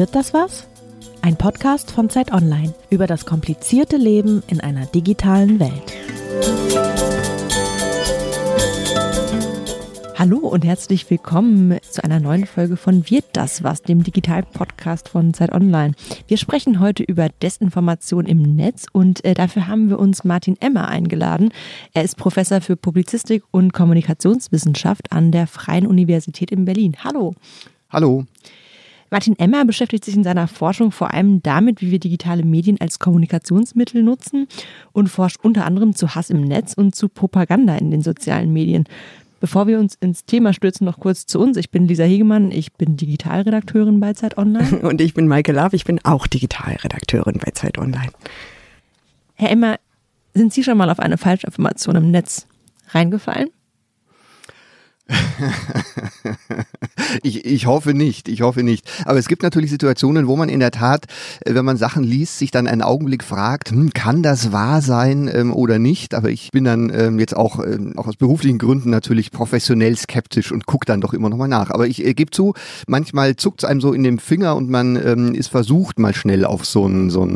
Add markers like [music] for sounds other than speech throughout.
Wird das was? Ein Podcast von Zeit Online über das komplizierte Leben in einer digitalen Welt. Hallo und herzlich willkommen zu einer neuen Folge von Wird das was, dem Digital-Podcast von Zeit Online. Wir sprechen heute über Desinformation im Netz und äh, dafür haben wir uns Martin Emmer eingeladen. Er ist Professor für Publizistik und Kommunikationswissenschaft an der Freien Universität in Berlin. Hallo. Hallo. Martin Emmer beschäftigt sich in seiner Forschung vor allem damit, wie wir digitale Medien als Kommunikationsmittel nutzen und forscht unter anderem zu Hass im Netz und zu Propaganda in den sozialen Medien. Bevor wir uns ins Thema stürzen, noch kurz zu uns. Ich bin Lisa Hegemann, ich bin Digitalredakteurin bei Zeit Online. [laughs] Und ich bin Maike Lav, ich bin auch Digitalredakteurin bei Zeit Online. Herr Emmer, sind Sie schon mal auf eine Falschinformation im Netz reingefallen? [laughs] ich, ich hoffe nicht, ich hoffe nicht. Aber es gibt natürlich Situationen, wo man in der Tat, äh, wenn man Sachen liest, sich dann einen Augenblick fragt, hm, kann das wahr sein ähm, oder nicht? Aber ich bin dann ähm, jetzt auch, ähm, auch aus beruflichen Gründen natürlich professionell skeptisch und gucke dann doch immer nochmal nach. Aber ich äh, gebe zu, manchmal zuckt es einem so in dem Finger und man ähm, ist versucht, mal schnell auf so einen so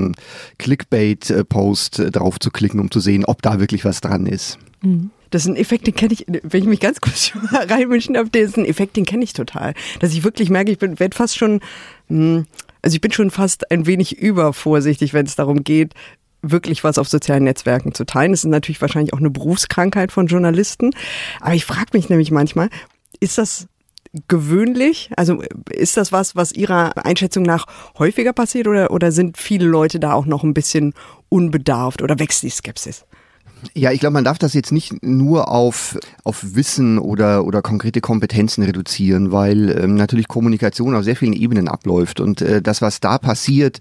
Clickbait-Post äh, drauf zu klicken, um zu sehen, ob da wirklich was dran ist. Mhm. Das ist ein Effekt, den kenne ich, wenn ich mich ganz kurz [laughs] reinmischen darf, das ist ein Effekt, den kenne ich total. Dass ich wirklich merke, ich bin, werde fast schon, hm, also ich bin schon fast ein wenig übervorsichtig, wenn es darum geht, wirklich was auf sozialen Netzwerken zu teilen. Das ist natürlich wahrscheinlich auch eine Berufskrankheit von Journalisten. Aber ich frage mich nämlich manchmal, ist das gewöhnlich? Also ist das was, was Ihrer Einschätzung nach häufiger passiert oder, oder sind viele Leute da auch noch ein bisschen unbedarft oder wächst die Skepsis? Ja, ich glaube, man darf das jetzt nicht nur auf, auf Wissen oder, oder konkrete Kompetenzen reduzieren, weil ähm, natürlich Kommunikation auf sehr vielen Ebenen abläuft. Und äh, das, was da passiert,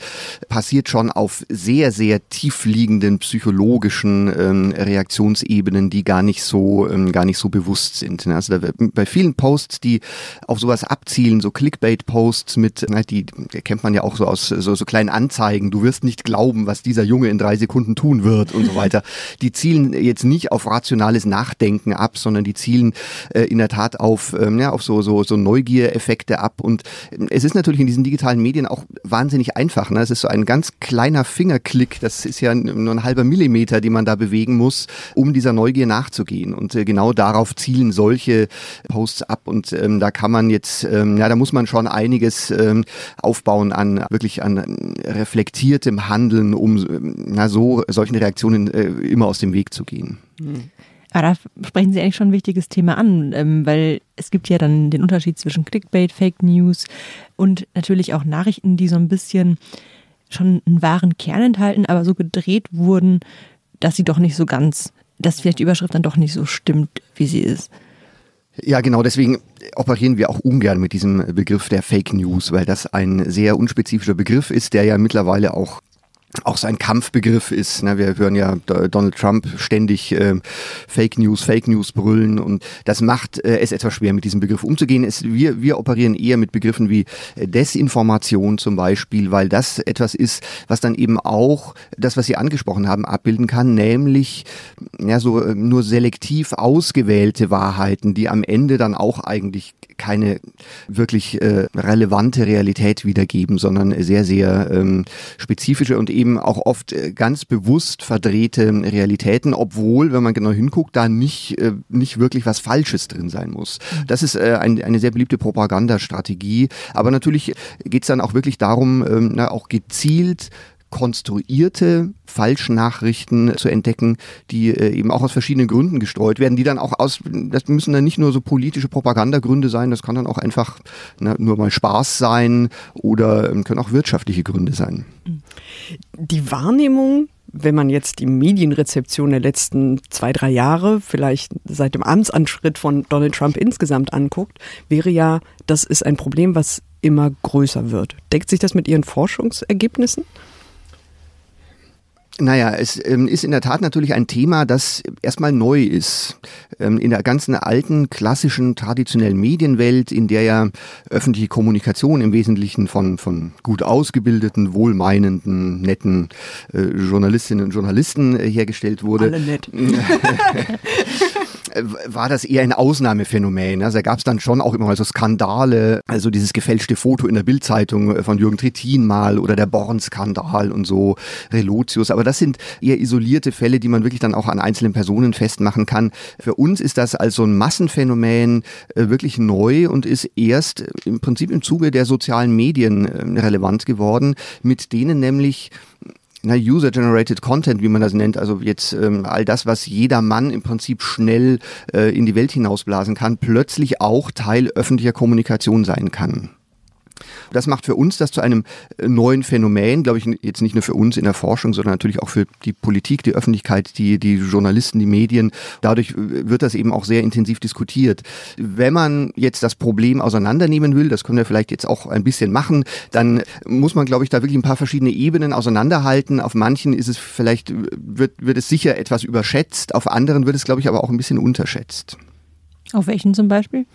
passiert schon auf sehr, sehr tiefliegenden psychologischen ähm, Reaktionsebenen, die gar nicht so, ähm, gar nicht so bewusst sind. Ne? Also da, bei vielen Posts, die auf sowas abzielen, so Clickbait-Posts mit, na, die kennt man ja auch so aus so, so kleinen Anzeigen, du wirst nicht glauben, was dieser Junge in drei Sekunden tun wird und so weiter. Die zielen zielen jetzt nicht auf rationales Nachdenken ab, sondern die zielen äh, in der Tat auf, ähm, ja, auf so, so, so Neugiereffekte ab. Und äh, es ist natürlich in diesen digitalen Medien auch wahnsinnig einfach. Ne? Es ist so ein ganz kleiner Fingerklick, das ist ja nur ein halber Millimeter, die man da bewegen muss, um dieser Neugier nachzugehen. Und äh, genau darauf zielen solche Posts ab. Und ähm, da kann man jetzt, ähm, ja, da muss man schon einiges ähm, aufbauen an wirklich an reflektiertem Handeln, um na, so solchen Reaktionen äh, immer aus dem Weg Weg zu gehen. Aber da sprechen Sie eigentlich schon ein wichtiges Thema an, ähm, weil es gibt ja dann den Unterschied zwischen Clickbait, Fake News und natürlich auch Nachrichten, die so ein bisschen schon einen wahren Kern enthalten, aber so gedreht wurden, dass sie doch nicht so ganz, dass vielleicht die Überschrift dann doch nicht so stimmt, wie sie ist. Ja, genau, deswegen operieren wir auch ungern mit diesem Begriff der Fake News, weil das ein sehr unspezifischer Begriff ist, der ja mittlerweile auch auch so ein Kampfbegriff ist. Ne? Wir hören ja Donald Trump ständig äh, Fake News, Fake News brüllen und das macht äh, es etwas schwer, mit diesem Begriff umzugehen. Es, wir, wir operieren eher mit Begriffen wie äh, Desinformation zum Beispiel, weil das etwas ist, was dann eben auch das, was Sie angesprochen haben, abbilden kann, nämlich ja, so äh, nur selektiv ausgewählte Wahrheiten, die am Ende dann auch eigentlich keine wirklich äh, relevante Realität wiedergeben, sondern sehr, sehr ähm, spezifische und eben auch oft äh, ganz bewusst verdrehte Realitäten, obwohl, wenn man genau hinguckt, da nicht, äh, nicht wirklich was Falsches drin sein muss. Mhm. Das ist äh, ein, eine sehr beliebte Propagandastrategie. Aber natürlich geht es dann auch wirklich darum, ähm, na, auch gezielt konstruierte Falschnachrichten zu entdecken, die äh, eben auch aus verschiedenen Gründen gestreut werden, die dann auch aus, das müssen dann nicht nur so politische Propagandagründe sein, das kann dann auch einfach na, nur mal Spaß sein oder ähm, können auch wirtschaftliche Gründe sein. Die Wahrnehmung wenn man jetzt die Medienrezeption der letzten zwei, drei Jahre, vielleicht seit dem Amtsanschritt von Donald Trump insgesamt anguckt, wäre ja, das ist ein Problem, was immer größer wird. Deckt sich das mit Ihren Forschungsergebnissen? Naja, es ähm, ist in der Tat natürlich ein Thema, das erstmal neu ist. Ähm, in der ganzen alten, klassischen, traditionellen Medienwelt, in der ja öffentliche Kommunikation im Wesentlichen von, von gut ausgebildeten, wohlmeinenden, netten äh, Journalistinnen und Journalisten äh, hergestellt wurde. Alle nett. [laughs] [laughs] äh, war das eher ein Ausnahmephänomen. Also da gab es dann schon auch immer mal so Skandale, also dieses gefälschte Foto in der Bildzeitung äh, von Jürgen Trittin mal oder der Born-Skandal und so, Relotius. Aber das sind eher isolierte Fälle, die man wirklich dann auch an einzelnen Personen festmachen kann. Für uns ist das als so ein Massenphänomen äh, wirklich neu und ist erst im Prinzip im Zuge der sozialen Medien relevant geworden, mit denen nämlich na, User-Generated Content, wie man das nennt, also jetzt ähm, all das, was jeder Mann im Prinzip schnell äh, in die Welt hinausblasen kann, plötzlich auch Teil öffentlicher Kommunikation sein kann. Das macht für uns das zu einem äh, neuen Phänomen, glaube ich, jetzt nicht nur für uns in der Forschung, sondern natürlich auch für die Politik, die Öffentlichkeit, die, die Journalisten, die Medien. Dadurch äh, wird das eben auch sehr intensiv diskutiert. Wenn man jetzt das Problem auseinandernehmen will, das können wir vielleicht jetzt auch ein bisschen machen, dann muss man, glaube ich, da wirklich ein paar verschiedene Ebenen auseinanderhalten. Auf manchen ist es vielleicht, wird, wird es sicher etwas überschätzt, auf anderen wird es, glaube ich, aber auch ein bisschen unterschätzt. Auf welchen zum Beispiel?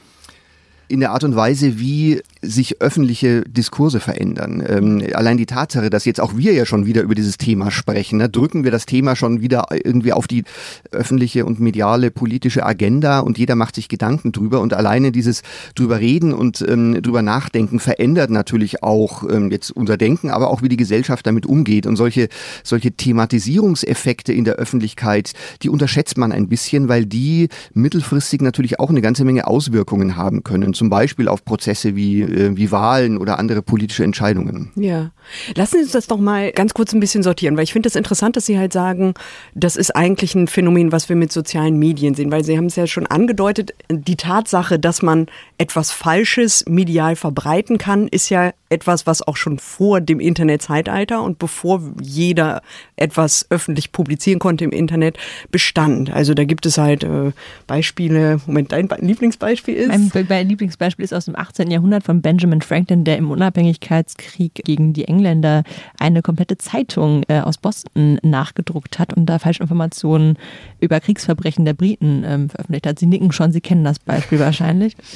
in der Art und Weise, wie sich öffentliche Diskurse verändern. Ähm, allein die Tatsache, dass jetzt auch wir ja schon wieder über dieses Thema sprechen, ne, drücken wir das Thema schon wieder irgendwie auf die öffentliche und mediale politische Agenda und jeder macht sich Gedanken drüber. Und alleine dieses drüber reden und ähm, drüber nachdenken verändert natürlich auch ähm, jetzt unser Denken, aber auch wie die Gesellschaft damit umgeht. Und solche solche Thematisierungseffekte in der Öffentlichkeit, die unterschätzt man ein bisschen, weil die mittelfristig natürlich auch eine ganze Menge Auswirkungen haben können. Zum Beispiel auf Prozesse wie, äh, wie Wahlen oder andere politische Entscheidungen. Ja. Lassen Sie uns das doch mal ganz kurz ein bisschen sortieren, weil ich finde es das interessant, dass Sie halt sagen, das ist eigentlich ein Phänomen, was wir mit sozialen Medien sehen, weil Sie haben es ja schon angedeutet, die Tatsache, dass man etwas Falsches medial verbreiten kann, ist ja etwas, was auch schon vor dem Internetzeitalter und bevor jeder etwas öffentlich publizieren konnte im Internet bestand. Also da gibt es halt äh, Beispiele. Moment, dein Lieblingsbeispiel ist? Mein, mein Lieblingsbeispiel ist aus dem 18. Jahrhundert von Benjamin Franklin, der im Unabhängigkeitskrieg gegen die Engländer eine komplette Zeitung äh, aus Boston nachgedruckt hat und da Falschinformationen über Kriegsverbrechen der Briten ähm, veröffentlicht hat. Sie nicken schon, Sie kennen das Beispiel wahrscheinlich. [laughs]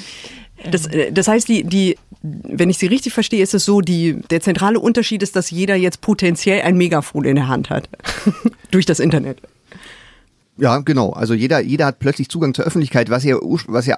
Das, äh, das heißt, die, die, wenn ich Sie richtig verstehe, ist es so, die, der zentrale Unterschied ist, dass jeder jetzt potenziell ein Megafon in der Hand hat. [laughs] Durch das Internet. Ja, genau. Also jeder, jeder hat plötzlich Zugang zur Öffentlichkeit, was ja, was ja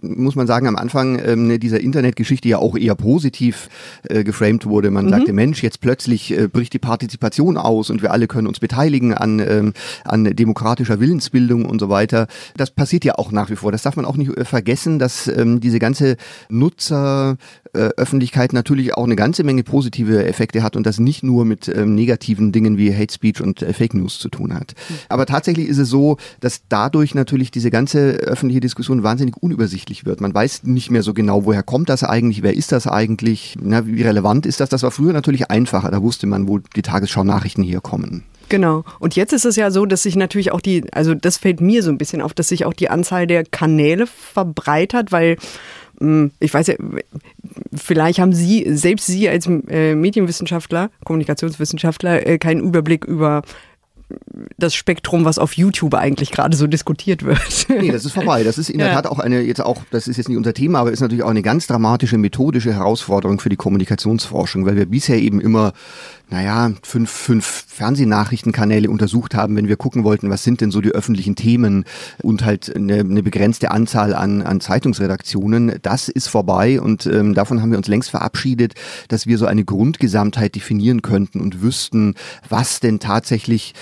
muss man sagen, am Anfang ähm, dieser Internetgeschichte ja auch eher positiv äh, geframed wurde. Man mhm. sagte, Mensch, jetzt plötzlich äh, bricht die Partizipation aus und wir alle können uns beteiligen an, ähm, an demokratischer Willensbildung und so weiter. Das passiert ja auch nach wie vor. Das darf man auch nicht äh, vergessen, dass ähm, diese ganze Nutzeröffentlichkeit äh, natürlich auch eine ganze Menge positive Effekte hat und das nicht nur mit ähm, negativen Dingen wie Hate Speech und äh, Fake News zu tun hat. Mhm. Aber tatsächlich ist es so, dass dadurch natürlich diese ganze öffentliche Diskussion wahnsinnig unübersichtlich unübersichtlich wird. Man weiß nicht mehr so genau, woher kommt das eigentlich, wer ist das eigentlich, na, wie relevant ist das. Das war früher natürlich einfacher, da wusste man, wo die Tagesschau-Nachrichten herkommen. Genau. Und jetzt ist es ja so, dass sich natürlich auch die, also das fällt mir so ein bisschen auf, dass sich auch die Anzahl der Kanäle verbreitert, weil hm, ich weiß ja, vielleicht haben Sie, selbst Sie als äh, Medienwissenschaftler, Kommunikationswissenschaftler, äh, keinen Überblick über das Spektrum, was auf YouTube eigentlich gerade so diskutiert wird. Nee, das ist vorbei. Das ist in der Tat auch eine, jetzt auch, das ist jetzt nicht unser Thema, aber ist natürlich auch eine ganz dramatische methodische Herausforderung für die Kommunikationsforschung, weil wir bisher eben immer naja, fünf, fünf Fernsehnachrichtenkanäle untersucht haben, wenn wir gucken wollten, was sind denn so die öffentlichen Themen und halt eine, eine begrenzte Anzahl an, an Zeitungsredaktionen. Das ist vorbei und ähm, davon haben wir uns längst verabschiedet, dass wir so eine Grundgesamtheit definieren könnten und wüssten, was denn tatsächlich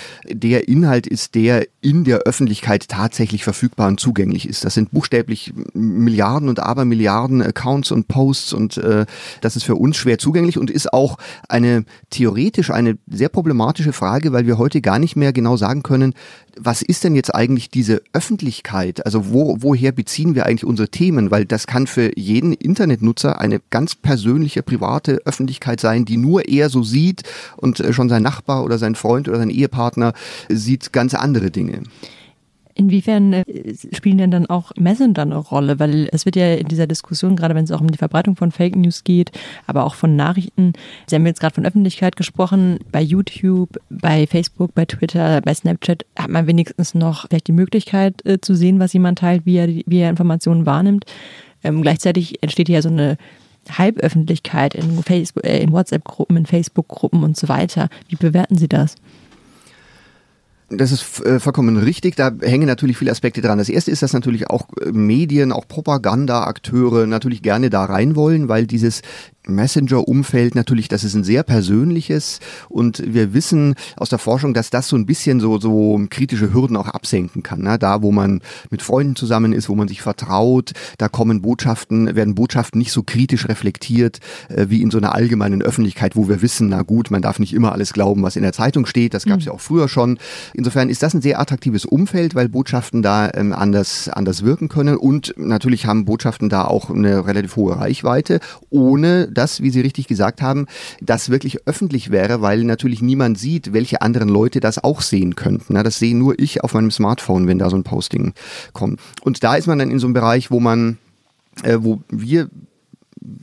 der Inhalt ist, der in der Öffentlichkeit tatsächlich verfügbar und zugänglich ist. Das sind buchstäblich Milliarden und Abermilliarden Accounts und Posts und äh, das ist für uns schwer zugänglich und ist auch eine theoretisch eine sehr problematische Frage, weil wir heute gar nicht mehr genau sagen können, was ist denn jetzt eigentlich diese Öffentlichkeit? Also wo, woher beziehen wir eigentlich unsere Themen? Weil das kann für jeden Internetnutzer eine ganz persönliche, private Öffentlichkeit sein, die nur er so sieht und äh, schon sein Nachbar oder sein Freund oder sein Ehepartner sieht ganz andere Dinge. Inwiefern äh, spielen denn dann auch Messenger eine Rolle? Weil es wird ja in dieser Diskussion, gerade wenn es auch um die Verbreitung von Fake News geht, aber auch von Nachrichten, Sie haben jetzt gerade von Öffentlichkeit gesprochen, bei YouTube, bei Facebook, bei Twitter, bei Snapchat hat man wenigstens noch vielleicht die Möglichkeit äh, zu sehen, was jemand teilt, wie er, wie er Informationen wahrnimmt. Ähm, gleichzeitig entsteht ja so eine Halböffentlichkeit in, äh, in WhatsApp-Gruppen, in Facebook-Gruppen und so weiter. Wie bewerten Sie das? Das ist äh, vollkommen richtig. Da hängen natürlich viele Aspekte dran. Das erste ist, dass natürlich auch äh, Medien, auch Propagandaakteure natürlich gerne da rein wollen, weil dieses Messenger-Umfeld natürlich, das ist ein sehr persönliches und wir wissen aus der Forschung, dass das so ein bisschen so, so kritische Hürden auch absenken kann. Ne? Da, wo man mit Freunden zusammen ist, wo man sich vertraut, da kommen Botschaften, werden Botschaften nicht so kritisch reflektiert äh, wie in so einer allgemeinen Öffentlichkeit, wo wir wissen, na gut, man darf nicht immer alles glauben, was in der Zeitung steht. Das gab es mhm. ja auch früher schon. Insofern ist das ein sehr attraktives Umfeld, weil Botschaften da ähm, anders, anders wirken können und natürlich haben Botschaften da auch eine relativ hohe Reichweite, ohne das, wie Sie richtig gesagt haben, das wirklich öffentlich wäre, weil natürlich niemand sieht, welche anderen Leute das auch sehen könnten. Das sehe nur ich auf meinem Smartphone, wenn da so ein Posting kommt. Und da ist man dann in so einem Bereich, wo man, äh, wo wir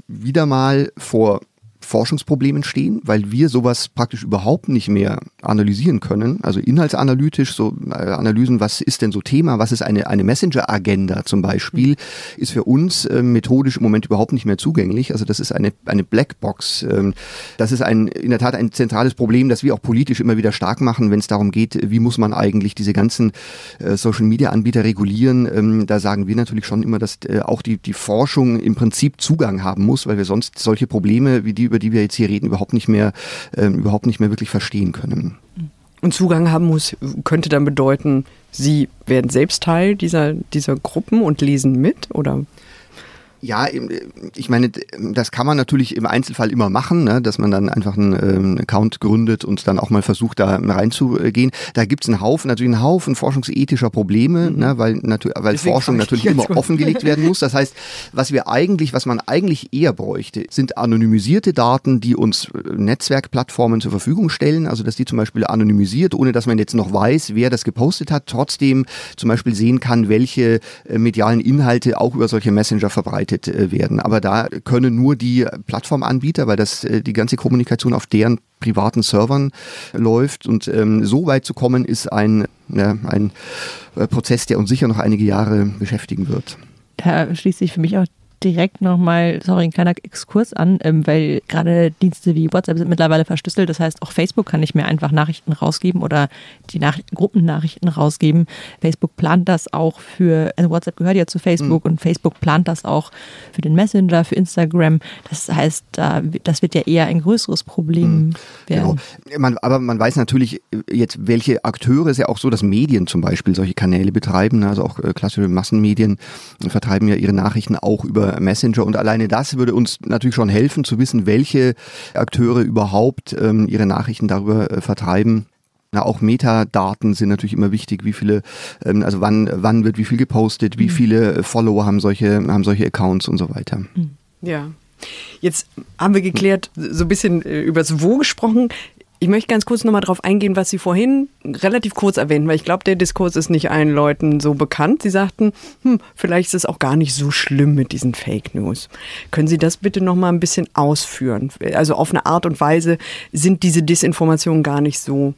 wieder mal vor Forschungsproblemen stehen, weil wir sowas praktisch überhaupt nicht mehr analysieren können. Also inhaltsanalytisch, so äh, Analysen, was ist denn so Thema, was ist eine, eine Messenger-Agenda zum Beispiel, ist für uns äh, methodisch im Moment überhaupt nicht mehr zugänglich. Also das ist eine, eine Blackbox. Ähm, das ist ein, in der Tat ein zentrales Problem, das wir auch politisch immer wieder stark machen, wenn es darum geht, wie muss man eigentlich diese ganzen äh, Social-Media-Anbieter regulieren. Ähm, da sagen wir natürlich schon immer, dass äh, auch die, die Forschung im Prinzip Zugang haben muss, weil wir sonst solche Probleme wie die, über die wir jetzt hier reden, überhaupt nicht mehr, äh, überhaupt nicht mehr wirklich verstehen können. Und Zugang haben muss, könnte dann bedeuten, Sie werden selbst Teil dieser, dieser Gruppen und lesen mit, oder? Ja, ich meine, das kann man natürlich im Einzelfall immer machen, ne, dass man dann einfach einen ähm, Account gründet und dann auch mal versucht, da reinzugehen. Da gibt's einen Haufen, natürlich einen Haufen forschungsethischer Probleme, mhm. ne, weil, natu weil Forschung natürlich immer gut. offengelegt werden muss. Das heißt, was wir eigentlich, was man eigentlich eher bräuchte, sind anonymisierte Daten, die uns äh, Netzwerkplattformen zur Verfügung stellen. Also, dass die zum Beispiel anonymisiert, ohne dass man jetzt noch weiß, wer das gepostet hat, trotzdem zum Beispiel sehen kann, welche äh, medialen Inhalte auch über solche Messenger verbreitet verarbeitet äh, werden. Aber da können nur die Plattformanbieter, weil das äh, die ganze Kommunikation auf deren privaten Servern läuft. Und ähm, so weit zu kommen, ist ein, ja, ein äh, Prozess, der uns sicher noch einige Jahre beschäftigen wird. Da schließt sich für mich auch direkt nochmal, sorry, ein kleiner Exkurs an, ähm, weil gerade Dienste wie WhatsApp sind mittlerweile verschlüsselt. Das heißt, auch Facebook kann nicht mehr einfach Nachrichten rausgeben oder die Nach Gruppennachrichten rausgeben. Facebook plant das auch für, also WhatsApp gehört ja zu Facebook mhm. und Facebook plant das auch für den Messenger, für Instagram. Das heißt, das wird ja eher ein größeres Problem mhm. werden. Genau. Man, aber man weiß natürlich jetzt, welche Akteure, ist ja auch so, dass Medien zum Beispiel solche Kanäle betreiben, also auch äh, klassische Massenmedien vertreiben ja ihre Nachrichten auch über Messenger. Und alleine das würde uns natürlich schon helfen zu wissen, welche Akteure überhaupt ähm, ihre Nachrichten darüber äh, vertreiben. Na, auch Metadaten sind natürlich immer wichtig, wie viele, ähm, also wann, wann wird wie viel gepostet, wie mhm. viele Follower haben solche, haben solche Accounts und so weiter. Mhm. Ja. Jetzt haben wir geklärt, so ein bisschen äh, über das Wo gesprochen. Ich möchte ganz kurz nochmal darauf eingehen, was Sie vorhin relativ kurz erwähnten, weil ich glaube, der Diskurs ist nicht allen Leuten so bekannt. Sie sagten, hm, vielleicht ist es auch gar nicht so schlimm mit diesen Fake News. Können Sie das bitte nochmal ein bisschen ausführen? Also auf eine Art und Weise sind diese Desinformationen gar nicht so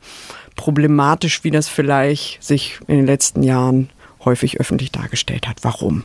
problematisch, wie das vielleicht sich in den letzten Jahren häufig öffentlich dargestellt hat. Warum?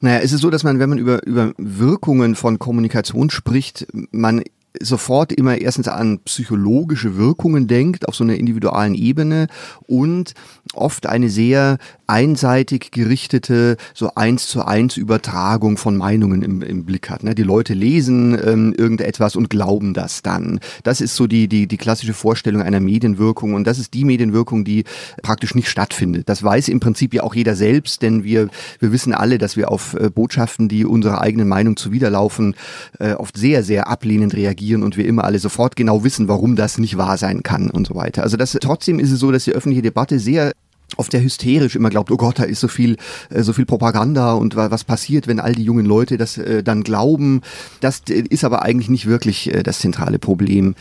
Naja, es ist so, dass man, wenn man über, über Wirkungen von Kommunikation spricht, man sofort immer erstens an psychologische Wirkungen denkt, auf so einer individualen Ebene und oft eine sehr einseitig gerichtete, so eins zu eins Übertragung von Meinungen im, im Blick hat. Ne? Die Leute lesen ähm, irgendetwas und glauben das dann. Das ist so die, die, die klassische Vorstellung einer Medienwirkung und das ist die Medienwirkung, die praktisch nicht stattfindet. Das weiß im Prinzip ja auch jeder selbst, denn wir, wir wissen alle, dass wir auf äh, Botschaften, die unserer eigenen Meinung zuwiderlaufen, äh, oft sehr, sehr ablehnend reagieren und wir immer alle sofort genau wissen, warum das nicht wahr sein kann und so weiter. Also das, trotzdem ist es so, dass die öffentliche Debatte sehr oft sehr hysterisch immer glaubt, oh Gott, da ist so viel, äh, so viel Propaganda und was passiert, wenn all die jungen Leute das äh, dann glauben. Das äh, ist aber eigentlich nicht wirklich das zentrale Problem,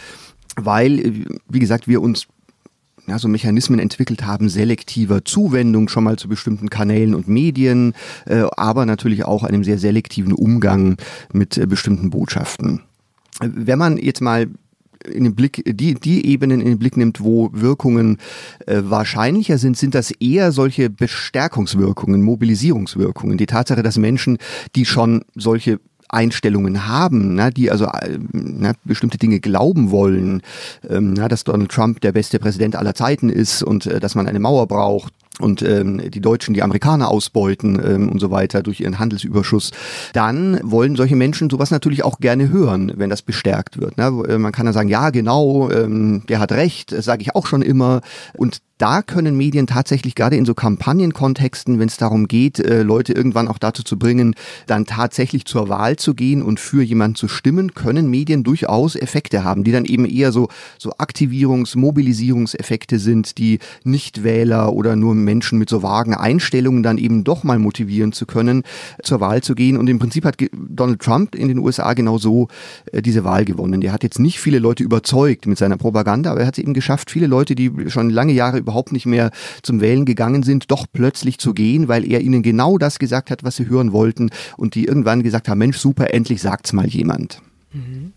weil, wie gesagt, wir uns ja, so Mechanismen entwickelt haben, selektiver Zuwendung schon mal zu bestimmten Kanälen und Medien, aber natürlich auch einem sehr selektiven Umgang mit bestimmten Botschaften. Wenn man jetzt mal in den Blick, die, die Ebenen in den Blick nimmt, wo Wirkungen äh, wahrscheinlicher sind, sind das eher solche Bestärkungswirkungen, Mobilisierungswirkungen. Die Tatsache, dass Menschen, die schon solche Einstellungen haben, na, die also äh, na, bestimmte Dinge glauben wollen, ähm, na, dass Donald Trump der beste Präsident aller Zeiten ist und äh, dass man eine Mauer braucht und ähm, die Deutschen die Amerikaner ausbeuten ähm, und so weiter durch ihren Handelsüberschuss, dann wollen solche Menschen sowas natürlich auch gerne hören, wenn das bestärkt wird. Ne? Äh, man kann dann sagen, ja genau, ähm, der hat recht, das sage ich auch schon immer. Und da können Medien tatsächlich gerade in so Kampagnenkontexten, wenn es darum geht, äh, Leute irgendwann auch dazu zu bringen, dann tatsächlich zur Wahl zu gehen und für jemanden zu stimmen, können Medien durchaus Effekte haben, die dann eben eher so, so Aktivierungs-, Mobilisierungseffekte sind, die Nichtwähler oder nur Menschen mit so vagen Einstellungen dann eben doch mal motivieren zu können, zur Wahl zu gehen. Und im Prinzip hat Donald Trump in den USA genau so äh, diese Wahl gewonnen. Der hat jetzt nicht viele Leute überzeugt mit seiner Propaganda, aber er hat es eben geschafft, viele Leute, die schon lange Jahre überhaupt nicht mehr zum Wählen gegangen sind, doch plötzlich zu gehen, weil er ihnen genau das gesagt hat, was sie hören wollten und die irgendwann gesagt haben, Mensch, super, endlich sagt's mal jemand.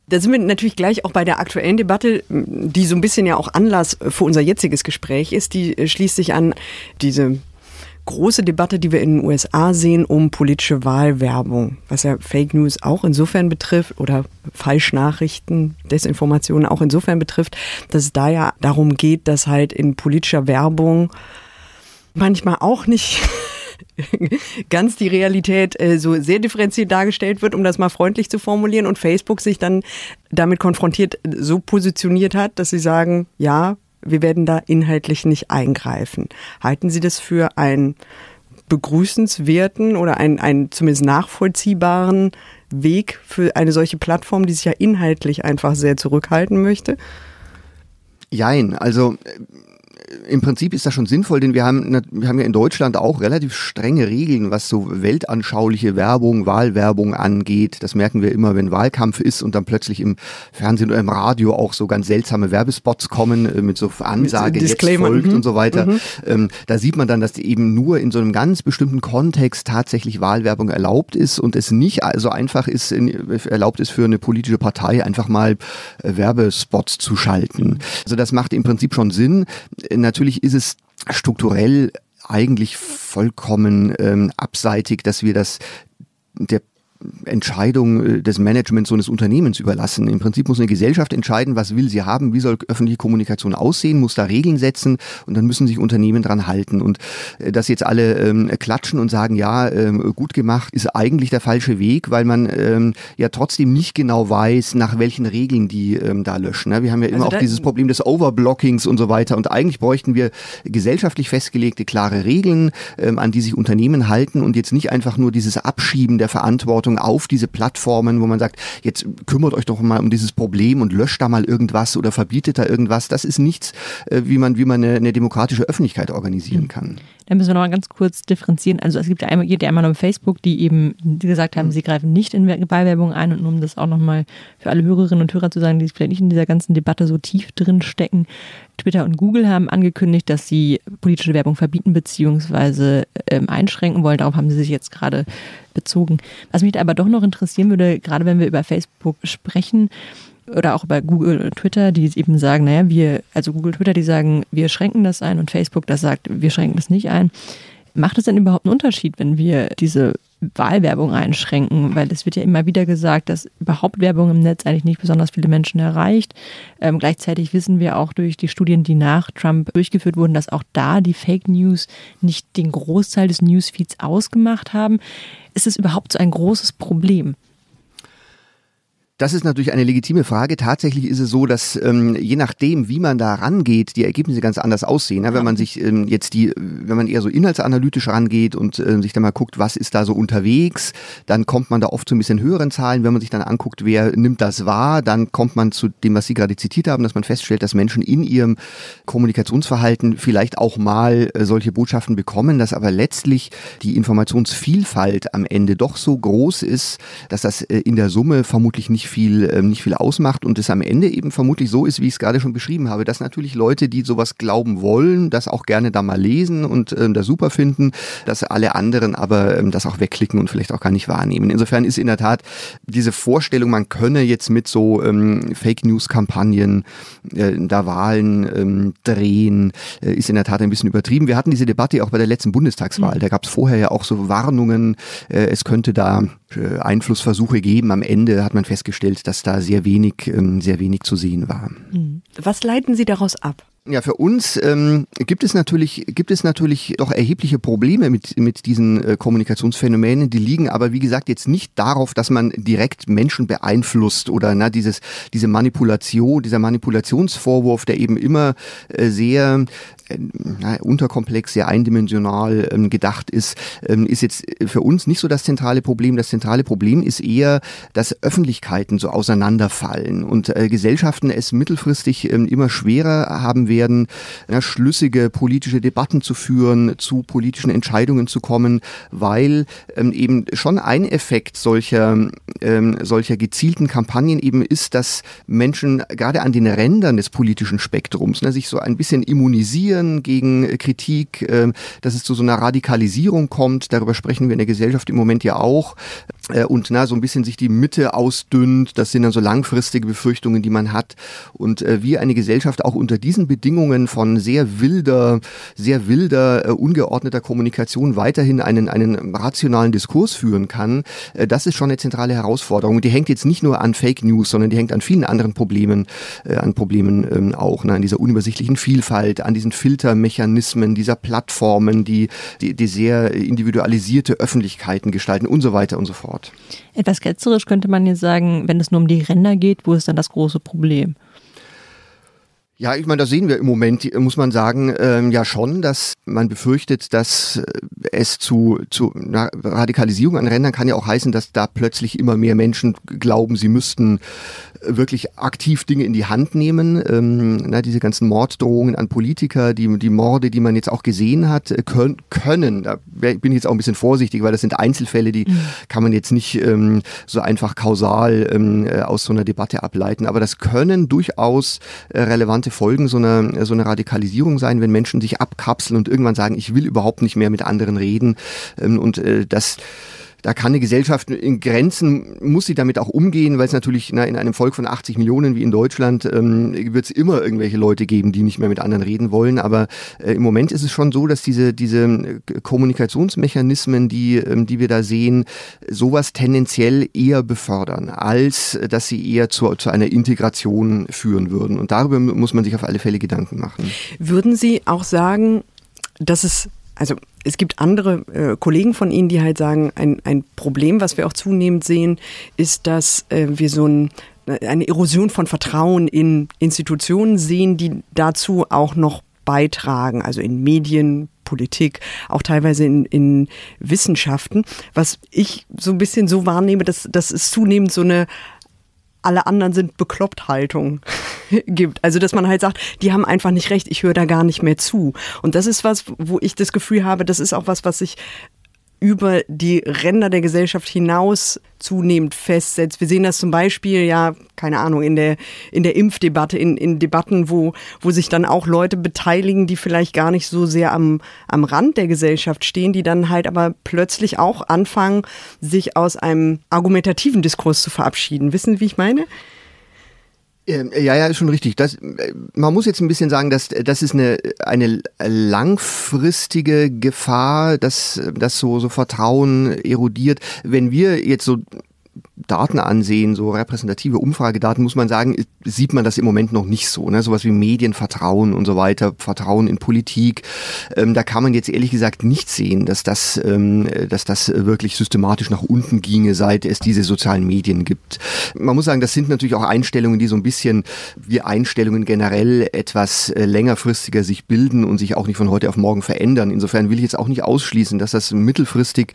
Da sind wir natürlich gleich auch bei der aktuellen Debatte, die so ein bisschen ja auch Anlass für unser jetziges Gespräch ist. Die schließt sich an diese große Debatte, die wir in den USA sehen, um politische Wahlwerbung, was ja Fake News auch insofern betrifft oder Falschnachrichten, Desinformationen auch insofern betrifft, dass es da ja darum geht, dass halt in politischer Werbung manchmal auch nicht [laughs] [laughs] ganz die Realität äh, so sehr differenziert dargestellt wird, um das mal freundlich zu formulieren und Facebook sich dann damit konfrontiert so positioniert hat, dass sie sagen, ja, wir werden da inhaltlich nicht eingreifen. Halten Sie das für einen begrüßenswerten oder einen, einen zumindest nachvollziehbaren Weg für eine solche Plattform, die sich ja inhaltlich einfach sehr zurückhalten möchte? Jein, also im Prinzip ist das schon sinnvoll, denn wir haben, wir haben ja in Deutschland auch relativ strenge Regeln, was so weltanschauliche Werbung, Wahlwerbung angeht. Das merken wir immer, wenn Wahlkampf ist und dann plötzlich im Fernsehen oder im Radio auch so ganz seltsame Werbespots kommen äh, mit so Ansage, jetzt folgt mhm. und so weiter. Mhm. Ähm, da sieht man dann, dass eben nur in so einem ganz bestimmten Kontext tatsächlich Wahlwerbung erlaubt ist und es nicht so einfach ist, in, erlaubt ist für eine politische Partei einfach mal äh, Werbespots zu schalten. Also das macht im Prinzip schon Sinn natürlich ist es strukturell eigentlich vollkommen ähm, abseitig, dass wir das der Entscheidung äh, des Managements so eines Unternehmens überlassen. Im Prinzip muss eine Gesellschaft entscheiden, was will sie haben, wie soll öffentliche Kommunikation aussehen, muss da Regeln setzen und dann müssen sich Unternehmen dran halten. Und äh, dass jetzt alle ähm, klatschen und sagen, ja, ähm, gut gemacht, ist eigentlich der falsche Weg, weil man ähm, ja trotzdem nicht genau weiß, nach welchen Regeln die ähm, da löschen. Ne? Wir haben ja immer also auch dieses Problem des Overblockings und so weiter. Und eigentlich bräuchten wir gesellschaftlich festgelegte, klare Regeln, ähm, an die sich Unternehmen halten und jetzt nicht einfach nur dieses Abschieben der Verantwortung Verantwortung auf diese Plattformen, wo man sagt, jetzt kümmert euch doch mal um dieses Problem und löscht da mal irgendwas oder verbietet da irgendwas. Das ist nichts, äh, wie man, wie man eine, eine demokratische Öffentlichkeit organisieren hm. kann. Da müssen wir noch mal ganz kurz differenzieren. Also es gibt ja einmal, geht ja einmal um Facebook, die eben gesagt haben, sie greifen nicht in Wahlwerbung ein und um das auch nochmal für alle Hörerinnen und Hörer zu sagen, die vielleicht nicht in dieser ganzen Debatte so tief drin stecken. Twitter und Google haben angekündigt, dass sie politische Werbung verbieten bzw. Ähm, einschränken wollen. Darauf haben sie sich jetzt gerade bezogen. Was mich aber doch noch interessieren würde, gerade wenn wir über Facebook sprechen, oder auch über Google und Twitter, die eben sagen, naja, wir, also Google, Twitter, die sagen, wir schränken das ein und Facebook, das sagt, wir schränken das nicht ein. Macht es denn überhaupt einen Unterschied, wenn wir diese Wahlwerbung einschränken? Weil es wird ja immer wieder gesagt, dass überhaupt Werbung im Netz eigentlich nicht besonders viele Menschen erreicht. Ähm, gleichzeitig wissen wir auch durch die Studien, die nach Trump durchgeführt wurden, dass auch da die Fake News nicht den Großteil des Newsfeeds ausgemacht haben. Ist es überhaupt so ein großes Problem? Das ist natürlich eine legitime Frage. Tatsächlich ist es so, dass ähm, je nachdem, wie man da rangeht, die Ergebnisse ganz anders aussehen. Ja, wenn man sich ähm, jetzt die, wenn man eher so inhaltsanalytisch rangeht und äh, sich dann mal guckt, was ist da so unterwegs, dann kommt man da oft zu ein bisschen höheren Zahlen. Wenn man sich dann anguckt, wer nimmt das wahr, dann kommt man zu dem, was Sie gerade zitiert haben, dass man feststellt, dass Menschen in ihrem Kommunikationsverhalten vielleicht auch mal äh, solche Botschaften bekommen, dass aber letztlich die Informationsvielfalt am Ende doch so groß ist, dass das äh, in der Summe vermutlich nicht nicht viel, ähm, nicht viel ausmacht und es am Ende eben vermutlich so ist, wie ich es gerade schon beschrieben habe, dass natürlich Leute, die sowas glauben wollen, das auch gerne da mal lesen und ähm, das super finden, dass alle anderen aber ähm, das auch wegklicken und vielleicht auch gar nicht wahrnehmen. Insofern ist in der Tat diese Vorstellung, man könne jetzt mit so ähm, Fake News Kampagnen äh, da Wahlen ähm, drehen, äh, ist in der Tat ein bisschen übertrieben. Wir hatten diese Debatte auch bei der letzten Bundestagswahl. Mhm. Da gab es vorher ja auch so Warnungen, äh, es könnte da äh, Einflussversuche geben. Am Ende hat man festgestellt, dass da sehr wenig, ähm, sehr wenig zu sehen war. Mhm. Was leiten Sie daraus ab? Ja, für uns ähm, gibt es natürlich gibt es natürlich doch erhebliche Probleme mit mit diesen äh, Kommunikationsphänomenen. Die liegen aber wie gesagt jetzt nicht darauf, dass man direkt Menschen beeinflusst oder na dieses diese Manipulation, dieser Manipulationsvorwurf, der eben immer äh, sehr äh, unterkomplex, sehr eindimensional ähm, gedacht ist, ähm, ist jetzt für uns nicht so das zentrale Problem. Das zentrale Problem ist eher, dass Öffentlichkeiten so auseinanderfallen und äh, Gesellschaften es mittelfristig ähm, immer schwerer haben werden, ja, schlüssige politische Debatten zu führen, zu politischen Entscheidungen zu kommen, weil ähm, eben schon ein Effekt solcher, ähm, solcher gezielten Kampagnen eben ist, dass Menschen gerade an den Rändern des politischen Spektrums ne, sich so ein bisschen immunisieren protestieren gegen Kritik, ähm, dass es zu so einer Radikalisierung kommt. Darüber sprechen wir in der Gesellschaft im Moment ja auch. Äh, und na, so ein bisschen sich die Mitte ausdünnt. Das sind dann so langfristige Befürchtungen, die man hat. Und äh, wie eine Gesellschaft auch unter diesen Bedingungen von sehr wilder, sehr wilder, äh, ungeordneter Kommunikation weiterhin einen, einen rationalen Diskurs führen kann, äh, das ist schon eine zentrale Herausforderung. Die hängt jetzt nicht nur an Fake News, sondern die hängt an vielen anderen Problemen, äh, an Problemen ähm, auch, ne, an dieser unübersichtlichen Vielfalt, an diesen Filtermechanismen dieser Plattformen, die, die, die sehr individualisierte Öffentlichkeiten gestalten und so weiter und so fort. Etwas ketzerisch könnte man jetzt sagen, wenn es nur um die Ränder geht, wo ist dann das große Problem? Ja, ich meine, da sehen wir im Moment, muss man sagen, ähm, ja schon, dass man befürchtet, dass äh, es zu, zu na, Radikalisierung an Rändern kann ja auch heißen, dass da plötzlich immer mehr Menschen glauben, sie müssten wirklich aktiv Dinge in die Hand nehmen. Ähm, na, diese ganzen Morddrohungen an Politiker, die, die Morde, die man jetzt auch gesehen hat, äh, können, können. Da bin ich jetzt auch ein bisschen vorsichtig, weil das sind Einzelfälle, die mhm. kann man jetzt nicht ähm, so einfach kausal ähm, äh, aus so einer Debatte ableiten. Aber das können durchaus äh, relevante Folgen so einer, so einer Radikalisierung sein, wenn Menschen sich abkapseln und irgendwann sagen, ich will überhaupt nicht mehr mit anderen reden. Ähm, und äh, das da kann eine Gesellschaft in Grenzen, muss sie damit auch umgehen, weil es natürlich na, in einem Volk von 80 Millionen wie in Deutschland ähm, wird es immer irgendwelche Leute geben, die nicht mehr mit anderen reden wollen. Aber äh, im Moment ist es schon so, dass diese, diese äh, Kommunikationsmechanismen, die, ähm, die wir da sehen, sowas tendenziell eher befördern, als äh, dass sie eher zu, zu einer Integration führen würden. Und darüber muss man sich auf alle Fälle Gedanken machen. Würden Sie auch sagen, dass es also es gibt andere äh, Kollegen von Ihnen, die halt sagen, ein, ein Problem, was wir auch zunehmend sehen, ist, dass äh, wir so ein, eine Erosion von Vertrauen in Institutionen sehen, die dazu auch noch beitragen, also in Medien, Politik, auch teilweise in, in Wissenschaften. Was ich so ein bisschen so wahrnehme, dass, dass es zunehmend so eine alle anderen sind bekloppt Haltung [laughs] gibt. Also dass man halt sagt, die haben einfach nicht recht, ich höre da gar nicht mehr zu. Und das ist was, wo ich das Gefühl habe, das ist auch was, was sich über die Ränder der Gesellschaft hinaus zunehmend festsetzt. Wir sehen das zum Beispiel, ja, keine Ahnung, in der, in der Impfdebatte, in, in Debatten, wo, wo sich dann auch Leute beteiligen, die vielleicht gar nicht so sehr am, am Rand der Gesellschaft stehen, die dann halt aber plötzlich auch anfangen, sich aus einem argumentativen Diskurs zu verabschieden. Wissen Sie, wie ich meine? Ähm, ja, ja, ist schon richtig. Das, äh, man muss jetzt ein bisschen sagen, dass das ist eine, eine langfristige Gefahr, dass, dass so, so Vertrauen erodiert. Wenn wir jetzt so Daten ansehen, so repräsentative Umfragedaten, muss man sagen, sieht man das im Moment noch nicht so. Ne? Sowas wie Medienvertrauen und so weiter, Vertrauen in Politik. Ähm, da kann man jetzt ehrlich gesagt nicht sehen, dass das, ähm, dass das wirklich systematisch nach unten ginge, seit es diese sozialen Medien gibt. Man muss sagen, das sind natürlich auch Einstellungen, die so ein bisschen wie Einstellungen generell etwas äh, längerfristiger sich bilden und sich auch nicht von heute auf morgen verändern. Insofern will ich jetzt auch nicht ausschließen, dass das mittelfristig